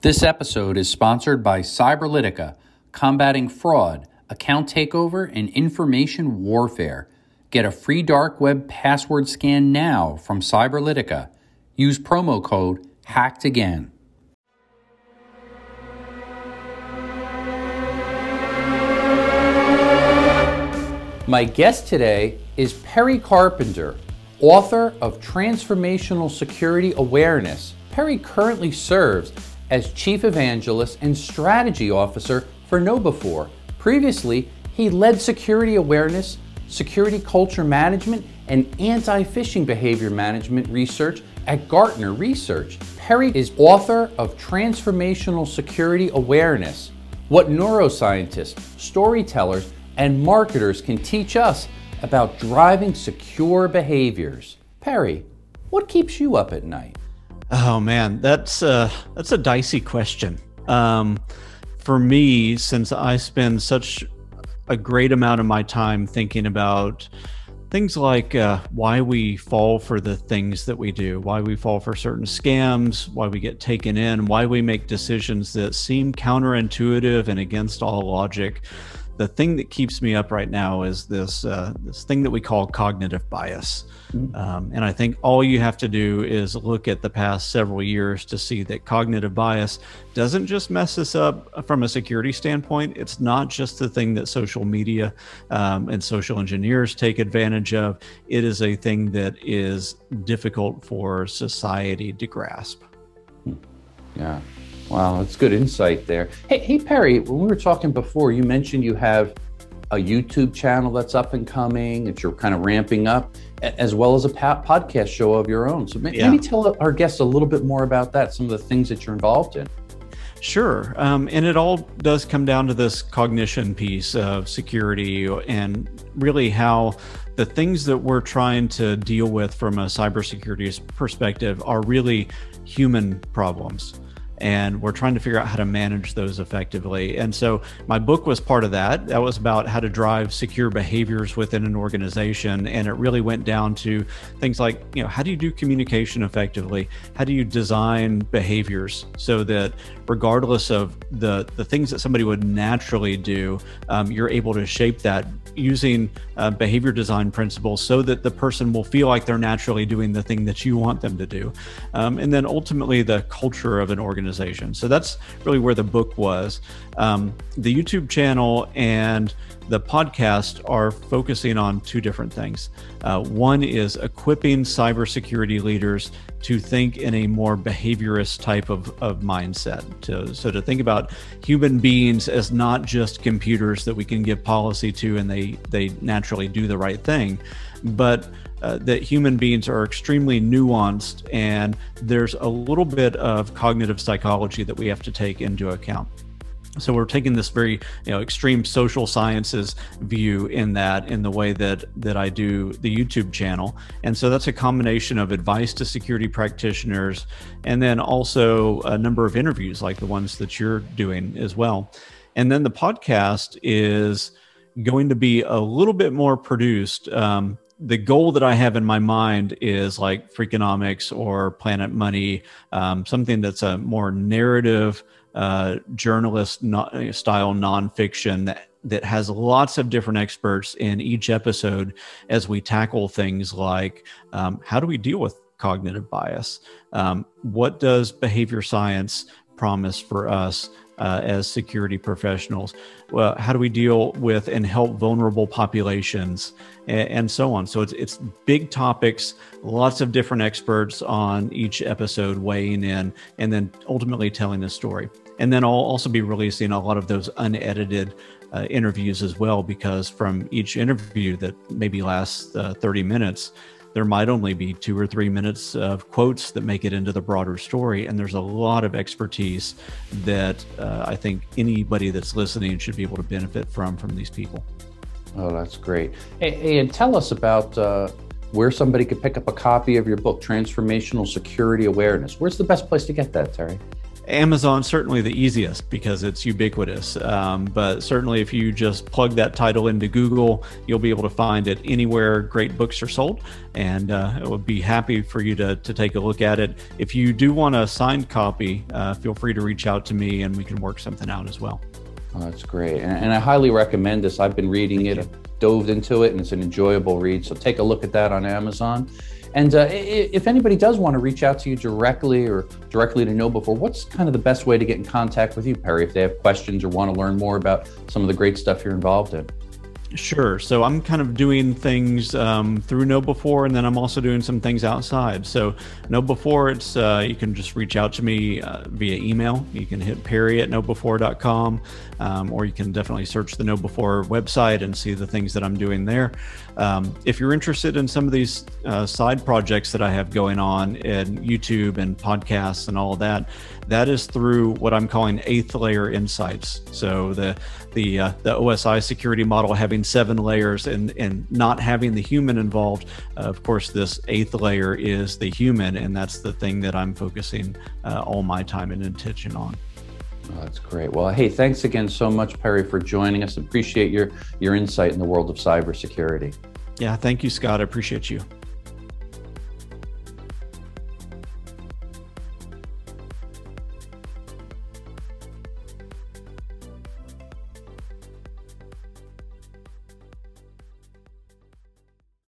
This episode is sponsored by Cyberlytica, combating fraud, account takeover, and information warfare. Get a free dark web password scan now from Cyberlytica. Use promo code HACKEDAGAIN. My guest today is Perry Carpenter, author of Transformational Security Awareness. Perry currently serves as Chief Evangelist and Strategy Officer for KnowBe4. Previously, he led security awareness, security culture management, and anti phishing behavior management research at Gartner Research. Perry is author of Transformational Security Awareness What Neuroscientists, Storytellers, and Marketers Can Teach Us About Driving Secure Behaviors. Perry, what keeps you up at night? Oh man, that's uh, that's a dicey question. Um, for me, since I spend such a great amount of my time thinking about things like uh, why we fall for the things that we do, why we fall for certain scams, why we get taken in, why we make decisions that seem counterintuitive and against all logic the thing that keeps me up right now is this uh, this thing that we call cognitive bias. Mm-hmm. Um, and I think all you have to do is look at the past several years to see that cognitive bias doesn't just mess us up from a security standpoint. It's not just the thing that social media um, and social engineers take advantage of. It is a thing that is difficult for society to grasp. Yeah. Wow, that's good insight there. Hey, hey, Perry, when we were talking before, you mentioned you have a YouTube channel that's up and coming, that you're kind of ramping up, as well as a podcast show of your own. So maybe, yeah. tell our guests a little bit more about that, some of the things that you're involved in. Sure. Um, and it all does come down to this cognition piece of security and really how the things that we're trying to deal with from a cybersecurity perspective are really human problems and we're trying to figure out how to manage those effectively. And so my book was part of that. That was about how to drive secure behaviors within an organization. And it really went down to things like, you know, how do you do communication effectively? How do you design behaviors so that regardless of the, the things that somebody would naturally do, um, you're able to shape that using uh, behavior design principles so that the person will feel like they're naturally doing the thing that you want them to do. Um, and then ultimately the culture of an organization organization. So that's really where the book was. Um, the YouTube channel and the podcast are focusing on two different things. Uh, one is equipping cybersecurity leaders to think in a more behaviorist type of, of mindset. To, so to think about human beings as not just computers that we can give policy to and they, they naturally do the right thing, but uh, that human beings are extremely nuanced and there's a little bit of cognitive psychology that we have to take into account. So we're taking this very, you know, extreme social sciences view in that, in the way that that I do the YouTube channel, and so that's a combination of advice to security practitioners, and then also a number of interviews like the ones that you're doing as well, and then the podcast is going to be a little bit more produced. Um, the goal that I have in my mind is like Freakonomics or Planet Money, um, something that's a more narrative, uh, journalist style nonfiction that, that has lots of different experts in each episode as we tackle things like um, how do we deal with cognitive bias? Um, what does behavior science promise for us? Uh, as security professionals. Well, how do we deal with and help vulnerable populations and, and, so on? So it's, it's big topics, lots of different experts on each episode weighing in, and then ultimately telling the story. And then I'll also be releasing a lot of those unedited uh, interviews as well, because from each interview that maybe lasts uh, 30 minutes, there might only be two or three minutes of quotes that make it into the broader story. And there's a lot of expertise that uh, I think anybody that's listening should be able to benefit from from these people. Oh, that's great. Hey, and tell us about uh, where somebody could pick up a copy of your book, Transformational Security Awareness. Where's the best place to get that, Terry? Amazon certainly the easiest because it's ubiquitous. Um, but certainly, if you just plug that title into Google, you'll be able to find it anywhere great books are sold, and uh, it would be happy for you to to take a look at it. If you do want a signed copy, uh, feel free to reach out to me, and we can work something out as well. Oh, that's great, and, and, I highly recommend this. I've been reading Thank it, dove into it, and it's an enjoyable read. So take a look at that on Amazon. And uh, if anybody does want to reach out to you directly or directly to KnowBe4, what's kind of the best way to get in contact with you, Perry, if they have questions or want to learn more about some of the great stuff you're involved in? Sure. So I'm kind of doing things um, through KnowBe4, and then I'm also doing some things outside. So KnowBe4, it's uh, you can just reach out to me uh, via email. You can hit Perry at knowbe4.com, um, or you can definitely search the KnowBe4 website and see the things that I'm doing there. Um, if you're interested in some of these uh, side projects that I have going on in YouTube and podcasts and all that, that is through what I'm calling eighth layer insights. So the the uh, the OSI security model having seven layers and and not having the human involved. Uh, of course, this eighth layer is the human, and that's the thing that I'm focusing uh, all my time and attention on. Oh, that's great. Well, hey, thanks again so much, Perry, for joining us. Appreciate your your insight in the world of cybersecurity. Yeah, thank you, Scott. I appreciate you.